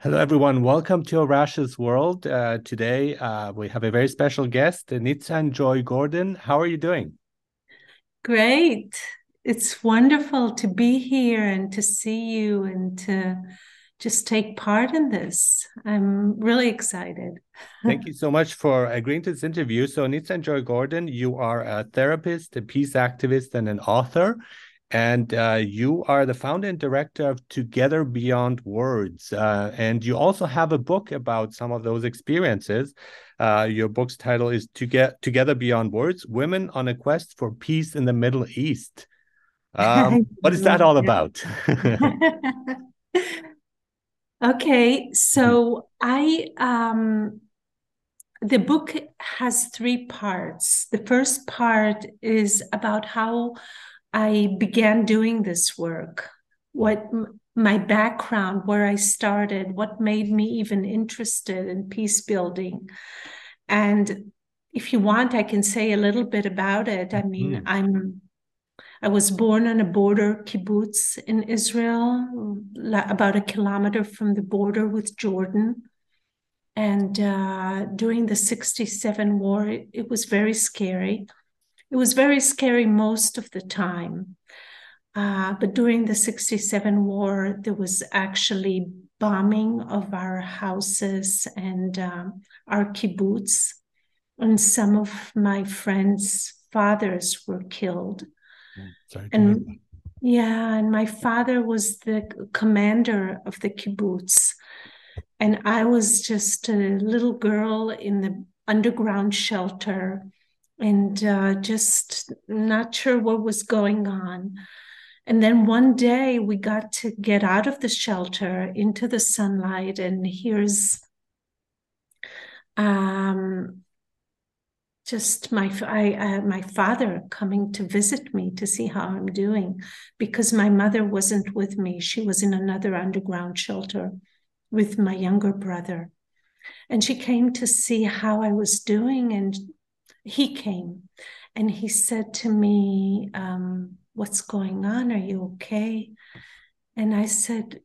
Hello, everyone. Welcome to Arash's World. Uh, today, uh, we have a very special guest, Nitzan Joy Gordon. How are you doing? Great. It's wonderful to be here and to see you and to just take part in this. I'm really excited. Thank you so much for agreeing to this interview. So, Nitzan Joy Gordon, you are a therapist, a peace activist, and an author and uh, you are the founder and director of Together Beyond Words. Uh, and you also have a book about some of those experiences. Uh, your book's title is Together Beyond Words Women on a Quest for Peace in the Middle East. Um, what is that all about? okay, so I. Um, the book has three parts. The first part is about how I began doing this work, what my background, where I started, what made me even interested in peace building. And if you want, I can say a little bit about it. I mean, mm. I'm I was born on a border kibbutz in Israel, about a kilometer from the border with Jordan. And uh, during the 67 war, it, it was very scary. It was very scary most of the time. Uh, but during the 67 war, there was actually bombing of our houses and um, our kibbutz. And some of my friends' fathers were killed. Sorry and yeah, and my father was the commander of the kibbutz. And I was just a little girl in the underground shelter and uh, just not sure what was going on. And then one day we got to get out of the shelter into the sunlight, and here's um, just my I, uh, my father coming to visit me to see how I'm doing because my mother wasn't with me. She was in another underground shelter with my younger brother. And she came to see how I was doing and he came and he said to me, um, What's going on? Are you okay? And I said,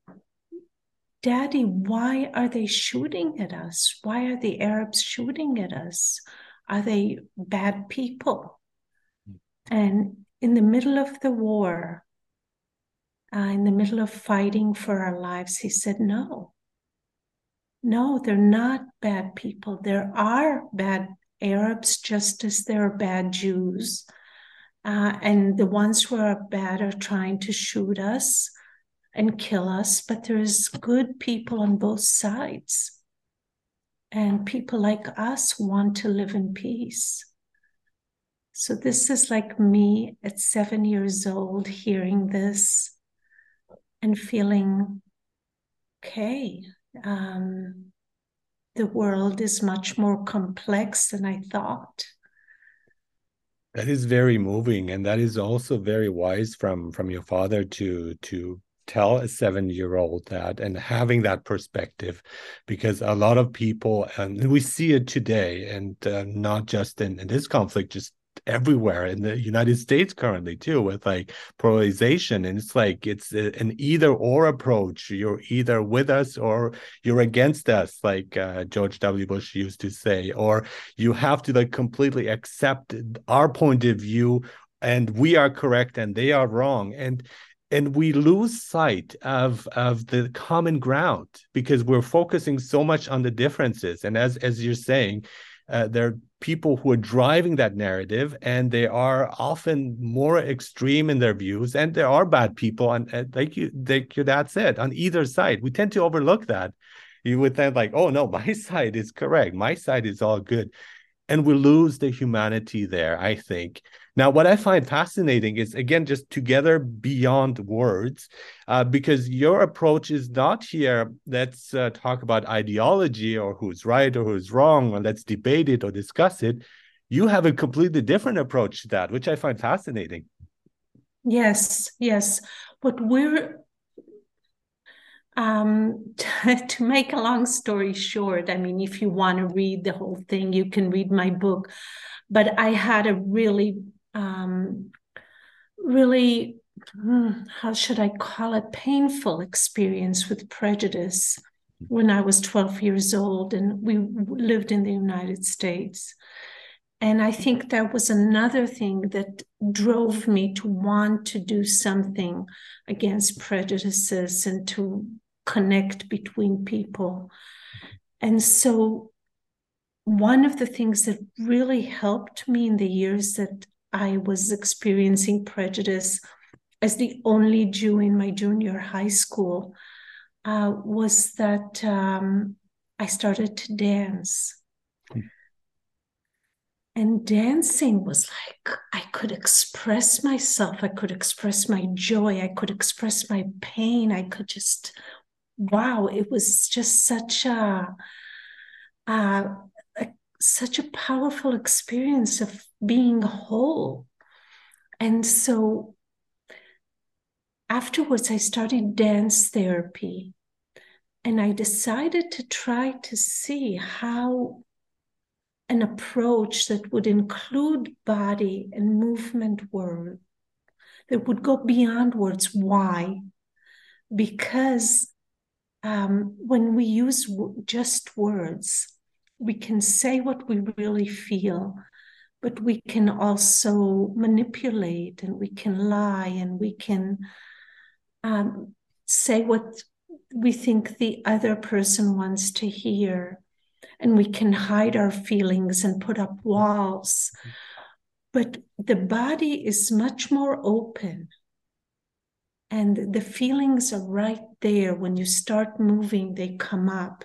Daddy, why are they shooting at us? Why are the Arabs shooting at us? Are they bad people? And in the middle of the war, uh, in the middle of fighting for our lives, he said, No, no, they're not bad people. There are bad Arabs just as there are bad Jews. Uh, and the ones who are bad are trying to shoot us and kill us, but there's good people on both sides. And people like us want to live in peace. So, this is like me at seven years old hearing this and feeling okay. Um, the world is much more complex than I thought. That is very moving, and that is also very wise from from your father to to tell a seven year old that and having that perspective because a lot of people and we see it today and uh, not just in, in this conflict just everywhere in the United States currently too with like polarization and it's like it's an either or approach. You're either with us or you're against us like uh, George W. Bush used to say or you have to like completely accept our point of view and we are correct and they are wrong and and we lose sight of of the common ground because we're focusing so much on the differences and as as you're saying uh, there are people who are driving that narrative, and they are often more extreme in their views. And there are bad people, and, and like you, like your dad said, on either side. We tend to overlook that. You would think like, oh no, my side is correct. My side is all good and we lose the humanity there i think. Now what i find fascinating is again just together beyond words uh, because your approach is not here let's uh, talk about ideology or who's right or who's wrong or let's debate it or discuss it. You have a completely different approach to that which i find fascinating. Yes yes. What we're um, to make a long story short, I mean, if you want to read the whole thing, you can read my book. But I had a really, um, really, hmm, how should I call it, painful experience with prejudice when I was 12 years old, and we lived in the United States. And I think that was another thing that drove me to want to do something against prejudices and to connect between people. And so, one of the things that really helped me in the years that I was experiencing prejudice as the only Jew in my junior high school uh, was that um, I started to dance. And dancing was like I could express myself, I could express my joy, I could express my pain, I could just, wow, it was just such a, a, a such a powerful experience of being whole. And so afterwards, I started dance therapy and I decided to try to see how an approach that would include body and movement word that would go beyond words. Why? Because um, when we use w- just words, we can say what we really feel, but we can also manipulate and we can lie and we can um, say what we think the other person wants to hear. And we can hide our feelings and put up walls. But the body is much more open. And the feelings are right there. When you start moving, they come up.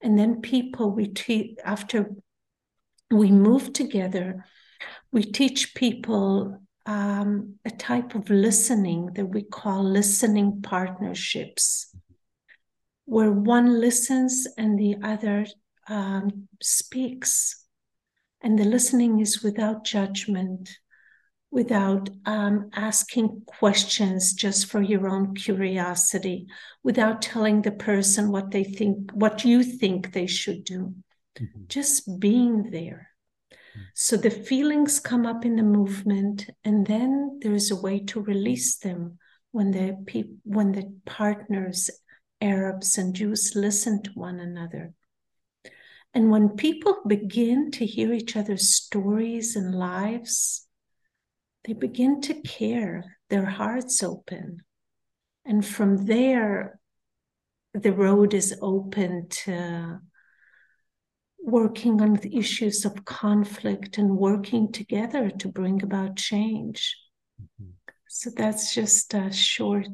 And then people, we teach, after we move together, we teach people um, a type of listening that we call listening partnerships, where one listens and the other um, speaks. And the listening is without judgment, without um, asking questions just for your own curiosity, without telling the person what they think, what you think they should do. Mm-hmm. Just being there. So the feelings come up in the movement, and then there is a way to release them when the pe- when the partners, Arabs and Jews, listen to one another. And when people begin to hear each other's stories and lives, they begin to care, their hearts open. And from there, the road is open to working on the issues of conflict and working together to bring about change. Mm-hmm. So that's just short.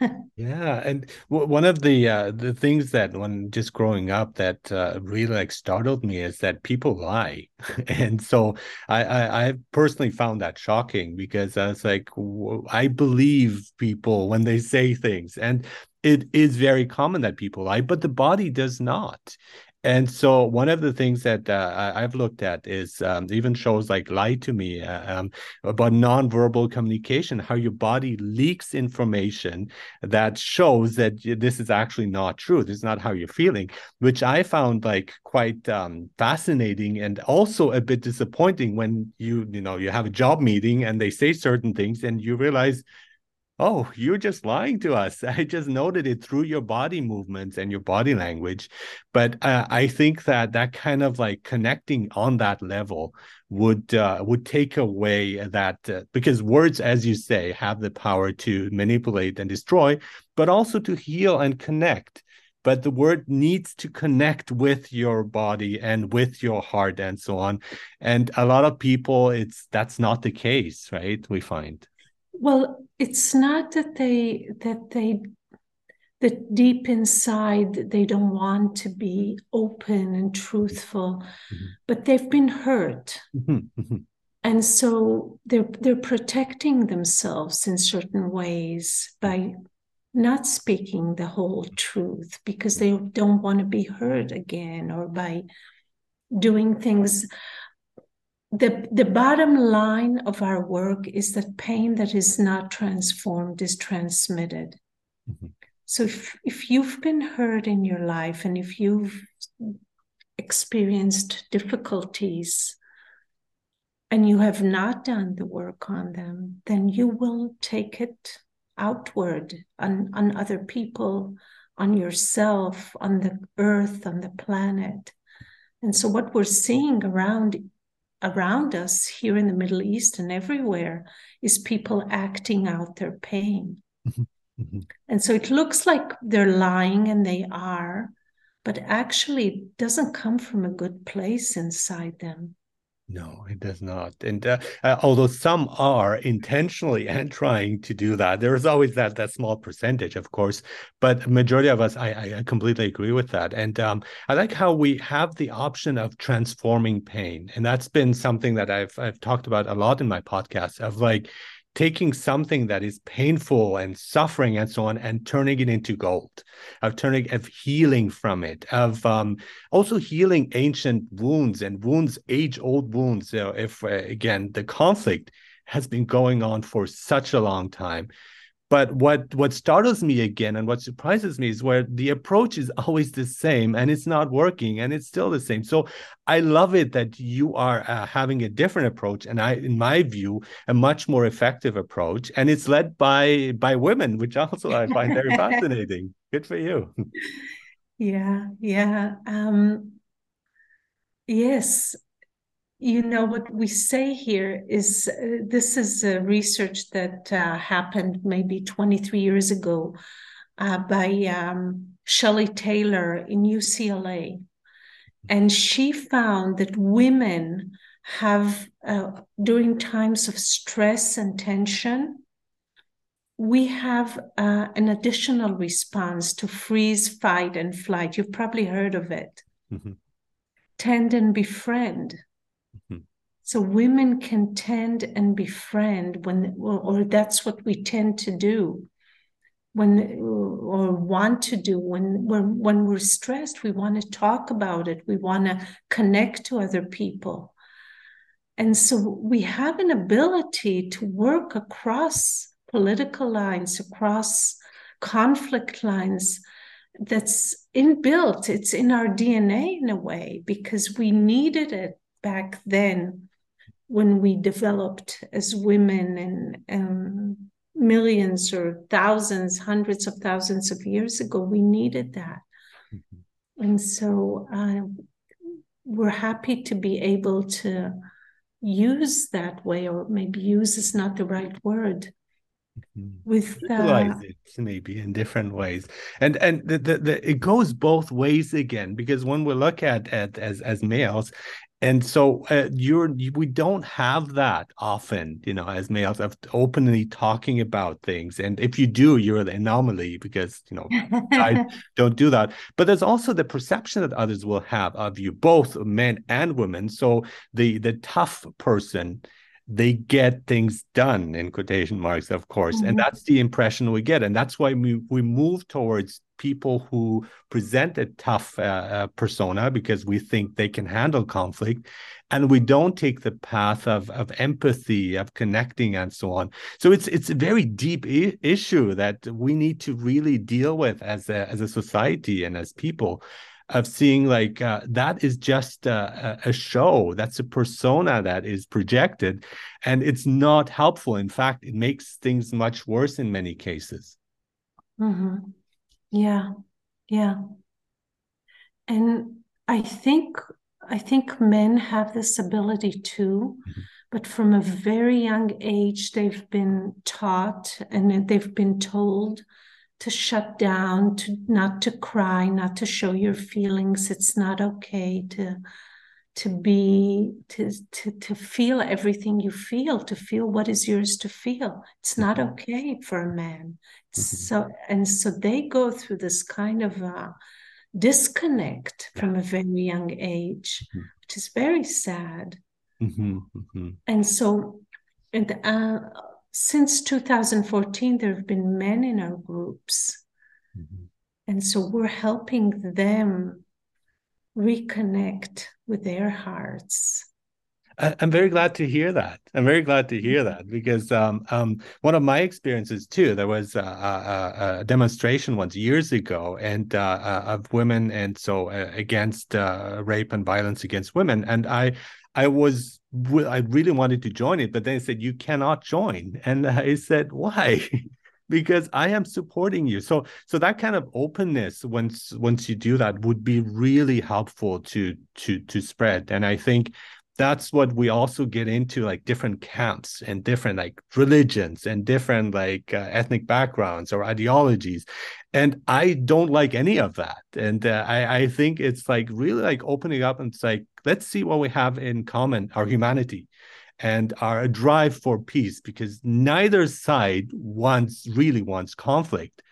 yeah, and w- one of the uh, the things that when just growing up that uh, really like startled me is that people lie, and so I, I I personally found that shocking because I was like I believe people when they say things, and it is very common that people lie, but the body does not. And so one of the things that uh, I've looked at is um, even shows like Lie to Me uh, um, about nonverbal communication, how your body leaks information that shows that this is actually not true. This is not how you're feeling, which I found like quite um, fascinating and also a bit disappointing when you you know you have a job meeting and they say certain things and you realize oh, you're just lying to us. I just noted it through your body movements and your body language. But uh, I think that that kind of like connecting on that level would uh, would take away that uh, because words, as you say, have the power to manipulate and destroy, but also to heal and connect. But the word needs to connect with your body and with your heart and so on. And a lot of people, it's that's not the case, right? We find. Well, it's not that they that they that deep inside they don't want to be open and truthful, mm-hmm. but they've been hurt. Mm-hmm. mm-hmm. And so they're they're protecting themselves in certain ways by not speaking the whole truth because they don't want to be hurt again or by doing things the, the bottom line of our work is that pain that is not transformed is transmitted. Mm-hmm. So if, if you've been hurt in your life and if you've experienced difficulties and you have not done the work on them, then you will take it outward on, on other people, on yourself, on the earth, on the planet. And so what we're seeing around around us here in the Middle East and everywhere is people acting out their pain. Mm-hmm. Mm-hmm. And so it looks like they're lying and they are, but actually it doesn't come from a good place inside them. No, it does not. And uh, uh, although some are intentionally and trying to do that, there is always that that small percentage, of course. But majority of us, I, I completely agree with that. And um, I like how we have the option of transforming pain, and that's been something that I've I've talked about a lot in my podcast. Of like taking something that is painful and suffering and so on and turning it into gold of turning of healing from it of um, also healing ancient wounds and wounds age old wounds if uh, again the conflict has been going on for such a long time but what what startles me again and what surprises me is where the approach is always the same and it's not working and it's still the same. So I love it that you are uh, having a different approach and I in my view a much more effective approach and it's led by by women which also I find very fascinating. Good for you. Yeah, yeah. Um yes, you know what we say here is uh, this is a research that uh, happened maybe 23 years ago uh, by um, Shelley Taylor in UCLA. And she found that women have, uh, during times of stress and tension, we have uh, an additional response to freeze, fight, and flight. You've probably heard of it. Mm-hmm. Tend and befriend so women can tend and befriend when, or, that's what we tend to do. When or want to do when we're when we're stressed we want to talk about it. We want to connect to other people. And so we have an ability to work across political lines across conflict lines that's inbuilt. It's in our dna in a way because we needed it back then when we developed as women and um, millions or thousands, hundreds of thousands of years ago, we needed that. Mm-hmm. And so uh, we're happy to be able to use that way, or maybe use is not the right word. Mm-hmm. With uh, it maybe in different ways, and and the, the, the, it goes both ways again because when we look at at as as males, and so uh, you're we don't have that often you know as males of openly talking about things. And if you do you're the anomaly because you know i don't do that. But there's also the perception that others will have of you both men and women. So the the tough person they get things done in quotation marks of course. Mm-hmm. and that's the impression we get. And that's why we we move towards people who present a tough uh, uh, persona because we think they can handle conflict and we don't take the path of, of empathy of connecting and so on. So it's it's a very deep I- issue that we need to really deal with as a, as a society and as people of seeing like uh, that is just a, a, show. That's a persona that is projected and it's not helpful. In fact it makes things much worse in many cases. Mm-hmm. Yeah, yeah. And I think I think men have this ability too, mm-hmm. but from a very young age they've been taught and they've been told to shut down, to not to cry, not to show your feelings. It's not okay to to be to to to feel everything you feel to feel what is yours to feel it's not mm-hmm. okay for a man mm-hmm. so and so they go through this kind of uh, disconnect yeah. from a very young age mm-hmm. which is very sad mm-hmm. mm-hmm. and so and uh, since 2014 there have been men in our groups mm-hmm. and so we're helping them reconnect with their hearts. I'm very glad to hear that. I'm very glad to hear that because um, um, one of my experiences too, there was a, a, a demonstration once years ago, and uh, uh of women, and so uh, against uh, rape and violence against women, and I, I was, I really wanted to join it, but then they said you cannot join, and I said why. because I am supporting you. So so that kind of openness once once you do that would be really helpful to to to spread. And I think that's what we also get into like different camps and different like religions and different like uh, ethnic backgrounds or ideologies and i don't like any of that and uh, i i think it's like really like opening up and it's like let's see what we have in common our humanity and are a drive for peace because neither side wants really wants conflict.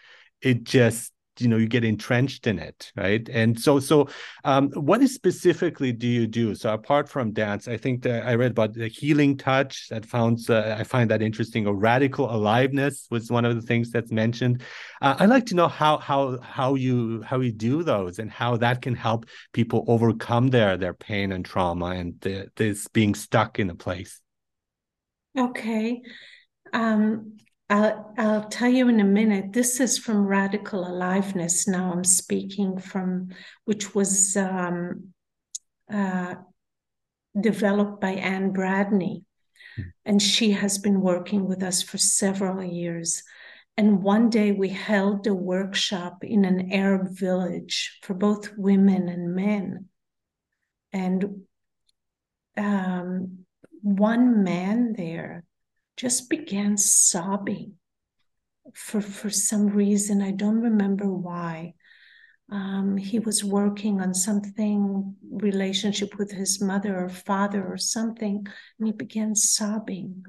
It just you know you get entrenched in it right? And so so um, what is specifically do you do? So apart from dance i think that i read about the healing touch that found uh, i find that interesting. Or radical aliveness was one of the things that's mentioned. Uh, i'd like to know how how how you how you do those and how that can help people overcome their their pain and trauma and the, this being stuck in a place. Okay. Um I'll, I'll tell you in a minute. This is from Radical Aliveness. Now I'm speaking from, which was um, uh, developed by Anne Bradney. Hmm. And she has been working with us for several years. And one day we held a workshop in an Arab village for both women and men. And um, one man there just began sobbing for, for some reason. I don't remember why. Um, he was working on something relationship with his mother or father or something, and he began sobbing.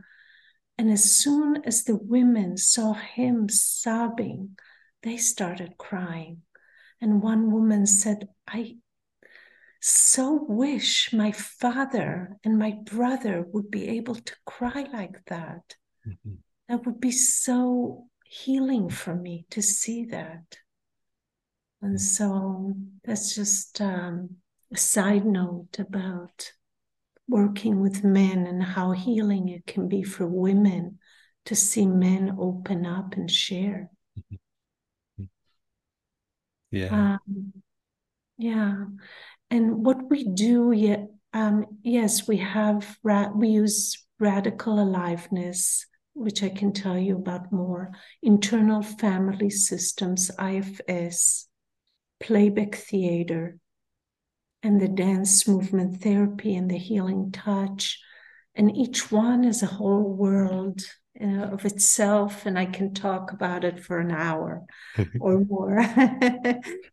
And as soon as the women saw him sobbing, they started crying. And one woman said, I so wish my father and my brother would be able to cry like that. Mm-hmm. That would be so healing for me to see that. And mm-hmm. so that's just um, a side note about working with men and how healing it can be for women to see men open up and share. Mm-hmm. Yeah. Um, yeah and what we do yet um, yes we have ra- we use radical aliveness which i can tell you about more. Internal family systems ifs playback theater and the dance movement therapy and the healing touch. And each one is a whole world uh, of itself and i can talk about it for an hour or more.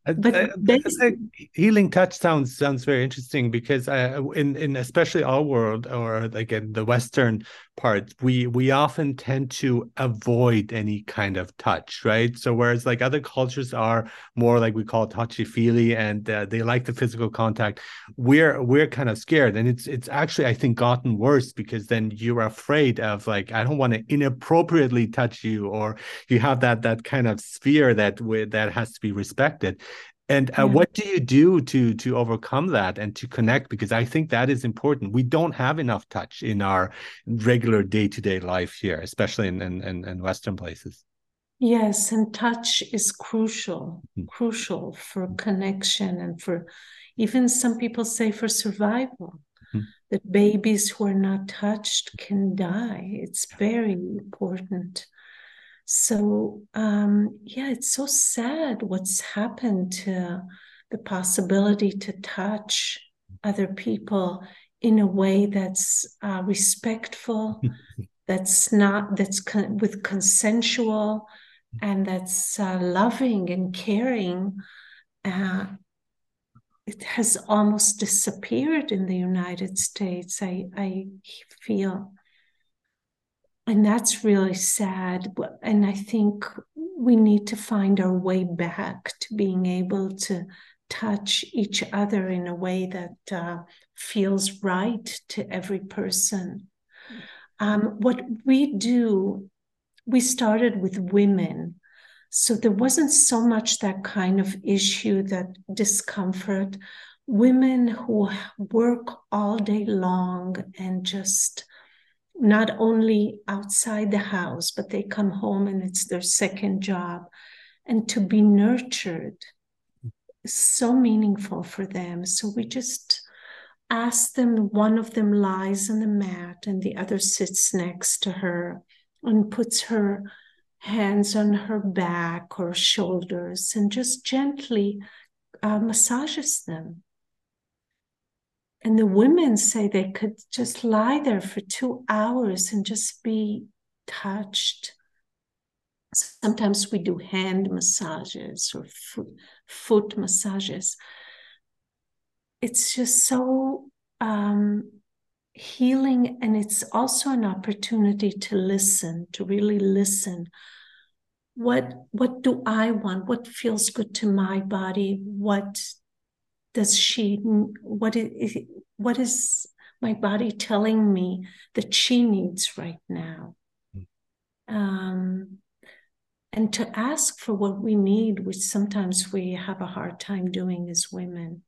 But uh, healing touch sounds sounds very interesting because uh, in in especially our world or like in the western part we we often tend to avoid any kind of touch right? So whereas like other cultures are more like we call touchy feely and uh, they like the physical contact we're we're kind of scared. And it's it's actually i think gotten worse because then you're afraid of like i don't want to inappropriately touch you or you have that that kind of sphere that that has to be respected and uh, yeah. what do you do to to overcome that and to connect? Because I think that is important. We don't have enough touch in our regular day to day life here, especially in, in, in Western places. Yes, and touch is crucial, mm-hmm. crucial for connection and for even some people say for survival. Mm-hmm. That babies who are not touched can die. It's very important. So, um, yeah, it's so sad what's happened to the possibility to touch other people in a way that's uh, respectful, that's not, that's con- with consensual, and that's uh, loving and caring. Uh, it has almost disappeared in the United States. I, I feel and that's really sad and i think we need to find our way back to being able to touch each other in a way that uh, feels right to every person. Um, what we do we started with women. So there wasn't so much that kind of issue that discomfort. Women who work all day long and just not only outside the house, but they come home and it's their second job. And to be nurtured is so meaningful for them. So we just ask them, one of them lies on the mat and the other sits next to her and puts her hands on her back or shoulders and just gently uh, massages them. And the women say they could just lie there for two hours and just be touched. Sometimes we do hand massages or foot, foot massages. It's just so um, healing, and it's also an opportunity to listen, to really listen. What what do I want? What feels good to my body? What does she what is what is my body telling me that she needs right now hmm. um, and to ask for what we need which sometimes we have a hard time doing as women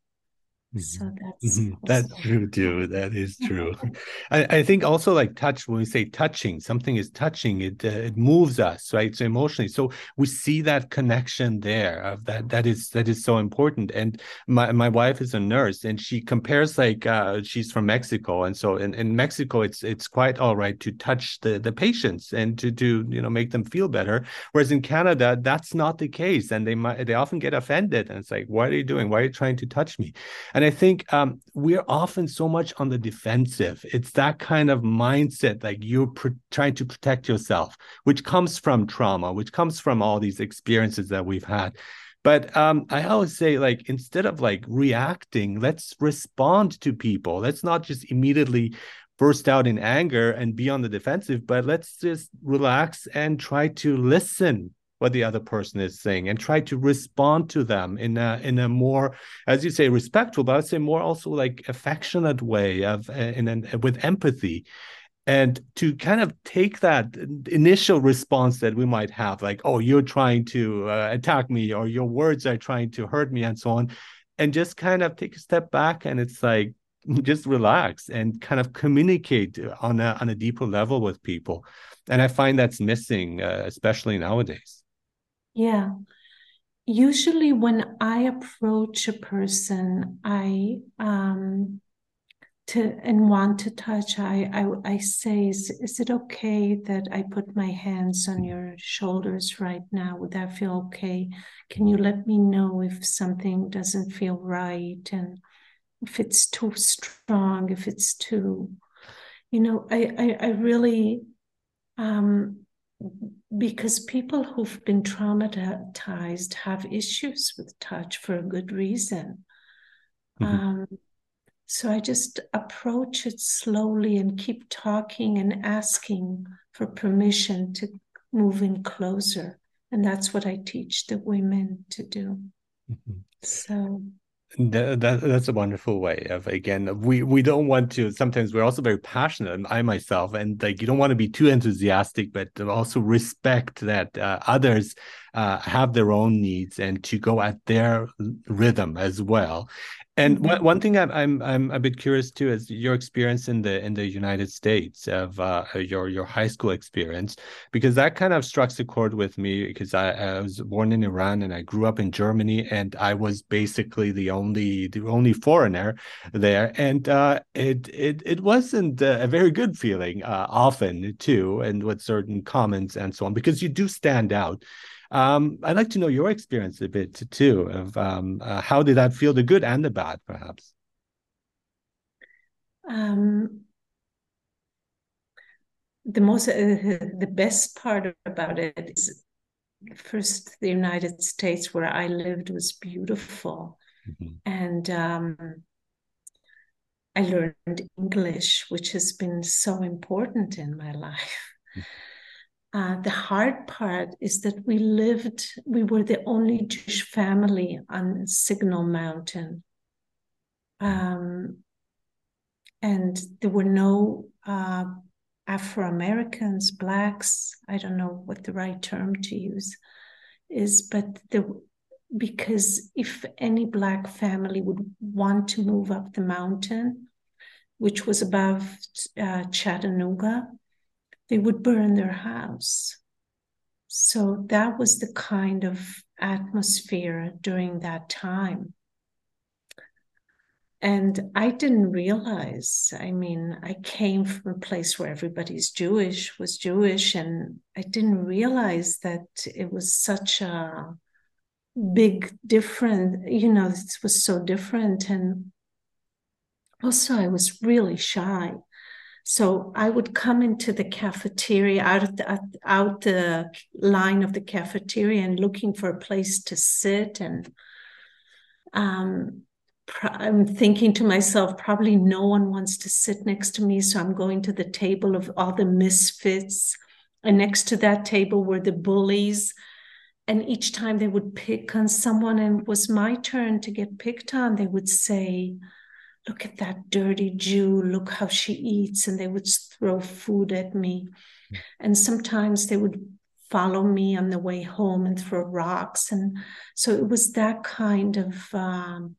so mm-hmm. that's mm-hmm. that's true too. That is true. I, I think also like touch when we say touching, something is touching. It uh, it moves us, right? So emotionally, so we see that connection there. Of that that is that is so important. And my my wife is a nurse, and she compares like uh, she's from Mexico, and so in, in Mexico, it's it's quite all right to touch the the patients and to to you know make them feel better. Whereas in Canada, that's not the case, and they might they often get offended, and it's like, what are you doing? Why are you trying to touch me? And I think um, we're often so much on the defensive. It's that kind of mindset, like you're trying to protect yourself, which comes from trauma, which comes from all these experiences that we've had. But um, I always say, like, instead of like reacting, let's respond to people. Let's not just immediately burst out in anger and be on the defensive, but let's just relax and try to listen what the other person is saying and try to respond to them in a in a more as you say respectful but i'd say more also like affectionate way of uh, in an, with empathy. And to kind of take that initial response that we might have like oh you're trying to uh, attack me or your words are trying to hurt me and so on and just kind of take a step back and it's like just relax and kind of communicate on a on a deeper level with people. And i find that's missing uh, especially nowadays yeah. Usually, when I approach a person, I um, to and want to touch, I I, I say, is, is it okay that I put my hands on your shoulders right now? Would that feel okay? Can you let me know if something doesn't feel right and if it's too strong, if it's too, you know, I I, I really um because people who've been traumatized have issues with touch for a good reason. Mm-hmm. Um, so I just approach it slowly and keep talking and asking for permission to move in closer. And that's what I teach the women to do. Mm-hmm. So that, that, that's a wonderful way of again we we don't want to sometimes we're also very passionate and i myself and like you don't want to be too enthusiastic but also respect that uh, others uh, have their own needs and to go at their rhythm as well and mm-hmm. one, one thing I'm, I'm I'm a bit curious too is your experience in the in the United States of uh, your your high school experience because that kind of struck a chord with me because I, I, was born in Iran and I grew up in Germany and I was basically the only the only foreigner there and uh, it it it wasn't a very good feeling uh, often too and with certain comments and so on because you do stand out um, I'd like to know your experience a bit too of um, uh, how did that feel, the good and the bad, perhaps. Um, the most, uh, the best part about it is first the United States, where I lived, was beautiful, mm-hmm. and um, I learned English, which has been so important in my life. Uh, the hard part is that we lived, we were the only Jewish family on Signal Mountain. Um, and there were no uh, Afro Americans, blacks, I don't know what the right term to use is, but there, because if any black family would want to move up the mountain, which was above uh, Chattanooga, they would burn their house. So that was the kind of atmosphere during that time. and I didn't realize. I mean, I came from a place where everybody's Jewish, was Jewish, and I didn't realize that it was such a big different. You know, it was so different, and also I was really shy. So I would come into the cafeteria out of the out the line of the cafeteria and looking for a place to sit and um, I'm thinking to myself, probably no one wants to sit next to me. So I'm going to the table of all the misfits. And next to that table were the bullies. And each time they would pick on someone, and it was my turn to get picked on, they would say, Look at that dirty Jew. Look how she eats. And they would throw food at me. Hmm. And sometimes they would follow me on the way home and throw rocks. And so it was that kind of um,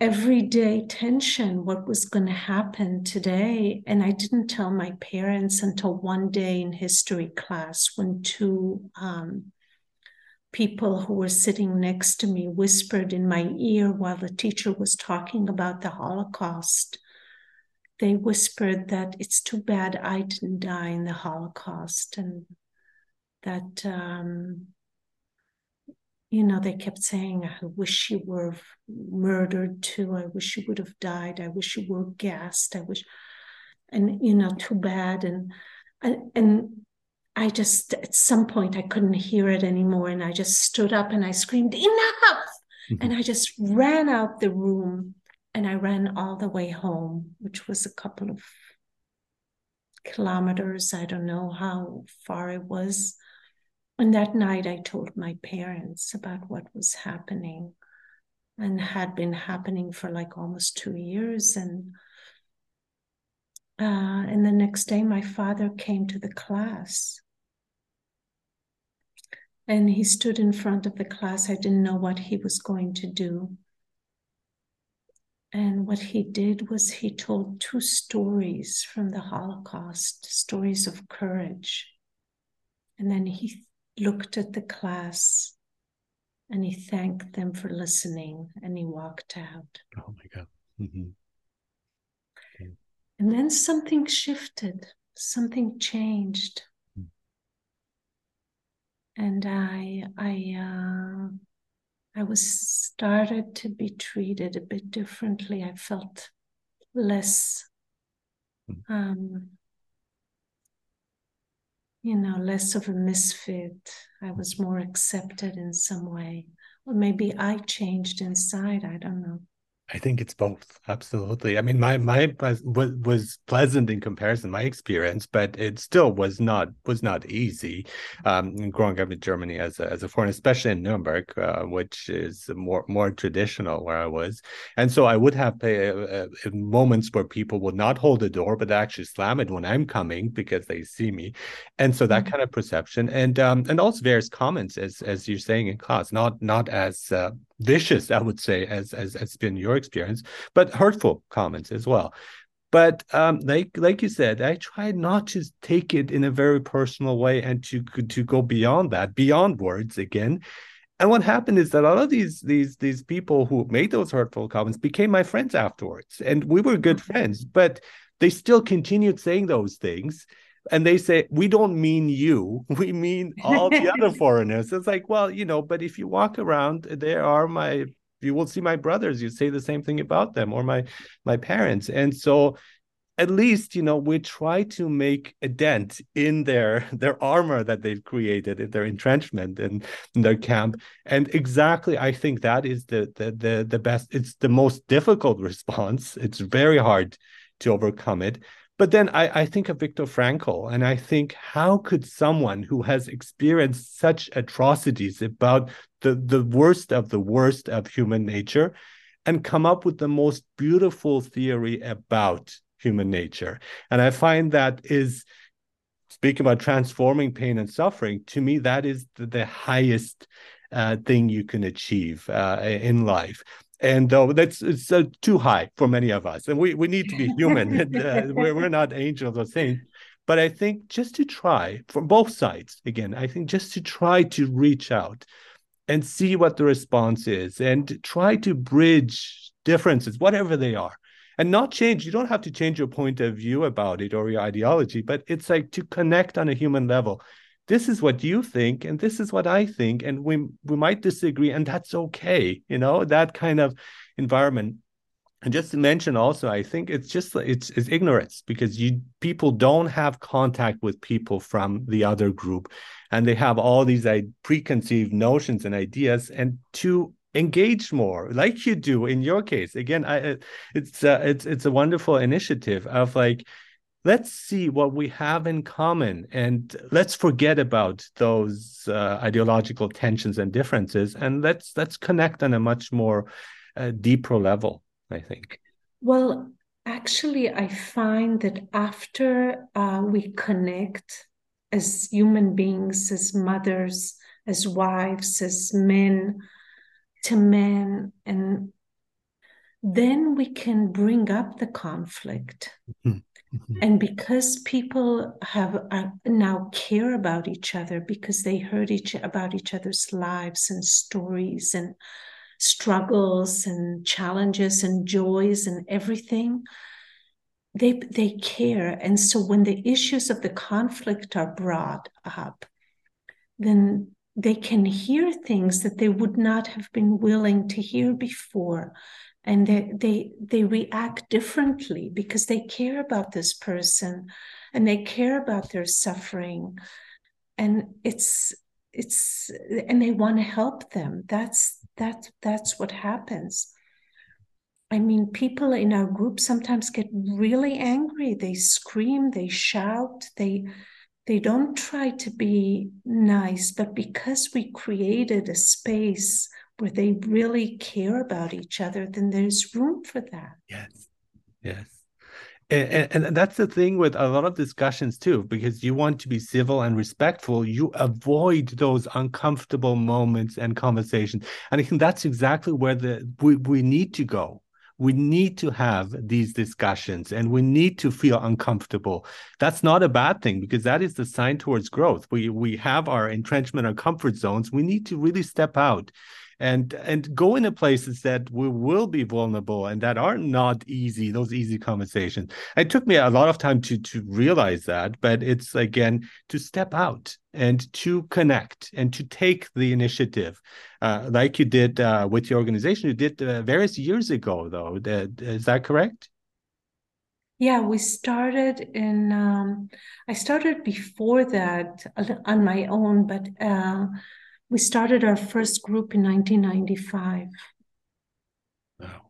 everyday tension what was going to happen today and i didn't tell my parents until one day in history class when two um, people who were sitting next to me whispered in my ear while the teacher was talking about the holocaust they whispered that it's too bad i didn't die in the holocaust and that um, you know, they kept saying, I wish you were murdered too. I wish you would have died. I wish you were gassed. I wish, and, you know, too bad. And, and, and I just, at some point, I couldn't hear it anymore. And I just stood up and I screamed, enough. Mm-hmm. And I just ran out the room and I ran all the way home, which was a couple of kilometers. I don't know how far it was. And that night, I told my parents about what was happening and had been happening for like almost two years. And uh, and the next day, my father came to the class. And he stood in front of the class. I didn't know what he was going to do. And what he did was he told two stories from the Holocaust, stories of courage. And then he looked at the class and he thanked them for listening and he walked out. Oh my God. Mm-hmm. Okay. And then something shifted, something changed. And I, I, uh, I was started to be treated a bit differently. I felt less mm. um, you know, less of a misfit. I was more accepted in some way. Or maybe I changed inside. I don't know. I think it's both. Absolutely. I mean, my my was was pleasant in comparison, my experience, but it still was not was not easy. Um, growing up in Germany as a as a foreigner, especially in Nuremberg, uh, which is more more traditional where I was, and so I would have uh, uh, moments where people would not hold the door, but actually slam it when I'm coming because they see me, and so that mm-hmm. kind of perception, and um, and also various comments as as you're saying in class, not not as uh, vicious, I would say, as as has been your experience, but hurtful comments as well. But um, like like you said, I try not to take it in a very personal way and to to go beyond that, beyond words again. And what happened is that a lot of these these these people who made those hurtful comments became my friends afterwards, and we were good friends. But they still continued saying those things and they say we don't mean you we mean all the other foreigners. It's like well you know but if you walk around there are my you will see my brothers you say the same thing about them or my my parents. And so at least you know we try to make a dent in their their armor that they've created in their entrenchment and in their camp. And exactly i think that is the the the, the best it's the most difficult response. It's very hard to overcome it but then I, I think of Viktor Frankl, and I think, how could someone who has experienced such atrocities about the, the worst of the worst of human nature and come up with the most beautiful theory about human nature? And I find that is speaking about transforming pain and suffering, to me, that is the, the highest uh, thing you can achieve uh, in life and uh, that's it's uh, too high for many of us and we, we need to be human and uh, we're, we're not angels or saints. But i think just to try from both sides again i think just to try to reach out and see what the response is and try to bridge differences whatever they are and not change. You don't have to change your point of view about it or your ideology but it's like to connect on a human level this is what you think and this is what i think and we we might disagree and that's okay you know that kind of environment. And just to mention also i think it's just it's, it's ignorance because you people don't have contact with people from the other group and they have all these preconceived notions and ideas and to engage more like you do in your case. Again I, it's uh, it's it's a wonderful initiative of like let's see what we have in common and let's forget about those uh, ideological tensions and differences and let's let's connect on a much more uh, deeper level I think. Well, actually, I find that after uh, we connect as human beings, as mothers, as wives, as men to men, and then we can bring up the conflict. Mm-hmm. Mm-hmm. And because people have uh, now care about each other, because they heard each about each other's lives and stories and struggles and challenges and joys and everything they they care and so when the issues of the conflict are brought up then they can hear things that they would not have been willing to hear before and they they they react differently because they care about this person and they care about their suffering. And it's it's and they want to help them. That's that that's what happens. I mean people in our group sometimes get really angry. They scream they shout they they don't try to be nice but because we created a space where they really care about each other then there's room for that. Yes. Yes. And, and, that's the thing with a lot of discussions too because you want to be civil and respectful you avoid those uncomfortable moments and conversations. And i think that's exactly where the we, we need to go. We need to have these discussions and we need to feel uncomfortable. That's not a bad thing because that is the sign towards growth. We we have our entrenchment or comfort zones. We need to really step out and and go into places that we will be vulnerable and that are not easy those easy conversations. It took me a lot of time to to realize that but it's again to step out and to connect and to take the initiative uh, like you did uh, with your organization you did uh, various years ago though. Is that correct? Yeah, we started in, um, I started before that on my own, but uh, we started our first group in 1995. Wow.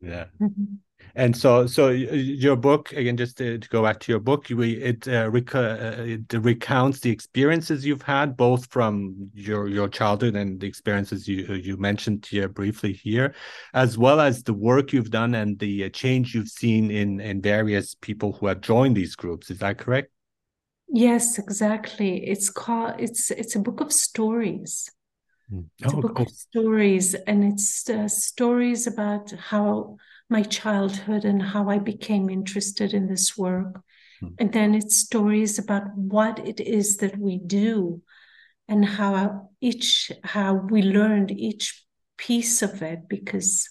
Yeah. Mm-hmm. And so, so your book again, just to, to go back to your book, you, it, uh, rec- uh, it recounts the experiences you've had, both from your your childhood and the experiences you you mentioned here briefly here, as well as the work you've done and the uh, change you've seen in in various people who have joined these groups. Is that correct? Yes, exactly. It's called it's it's a book of stories. Mm. It's oh, a book cool. of stories, and it's uh, stories about how my childhood and how I became interested in this work. Mm. And then it's stories about what it is that we do and how each how we learned each piece of it because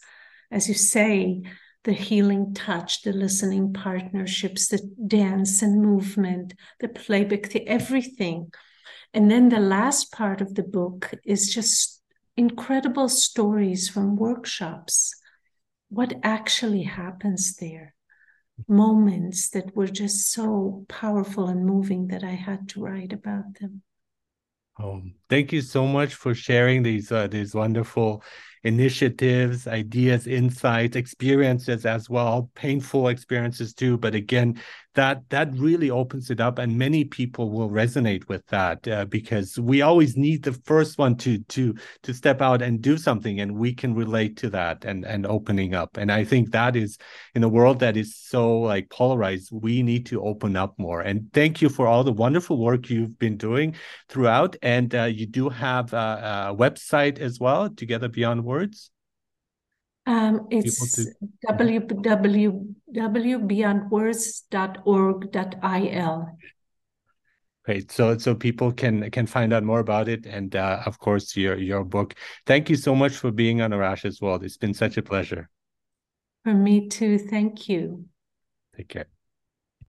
as you say the healing touch, the listening partnerships, the dance and movement, the playback, the everything. And then the last part of the book is just incredible stories from workshops. What actually happens there? Moments that were just so powerful and moving that I had to write about them. Oh, thank you so much for sharing these uh, these wonderful initiatives, ideas, insights, experiences as well, painful experiences too. But again, that that really opens it up, and many people will resonate with that uh, because we always need the first one to to to step out and do something, and we can relate to that and and opening up. And I think that is in a world that is so like polarized, we need to open up more. And thank you for all the wonderful work you've been doing throughout. And uh, you do have a, a website as well, Together Beyond Words? Um, it's to... www.beyondwords.org.il. Great. So so people can can find out more about it and uh, of course your your book. Thank you so much for being on Arash's World. It's been such a pleasure. For me too. Thank you. Take care.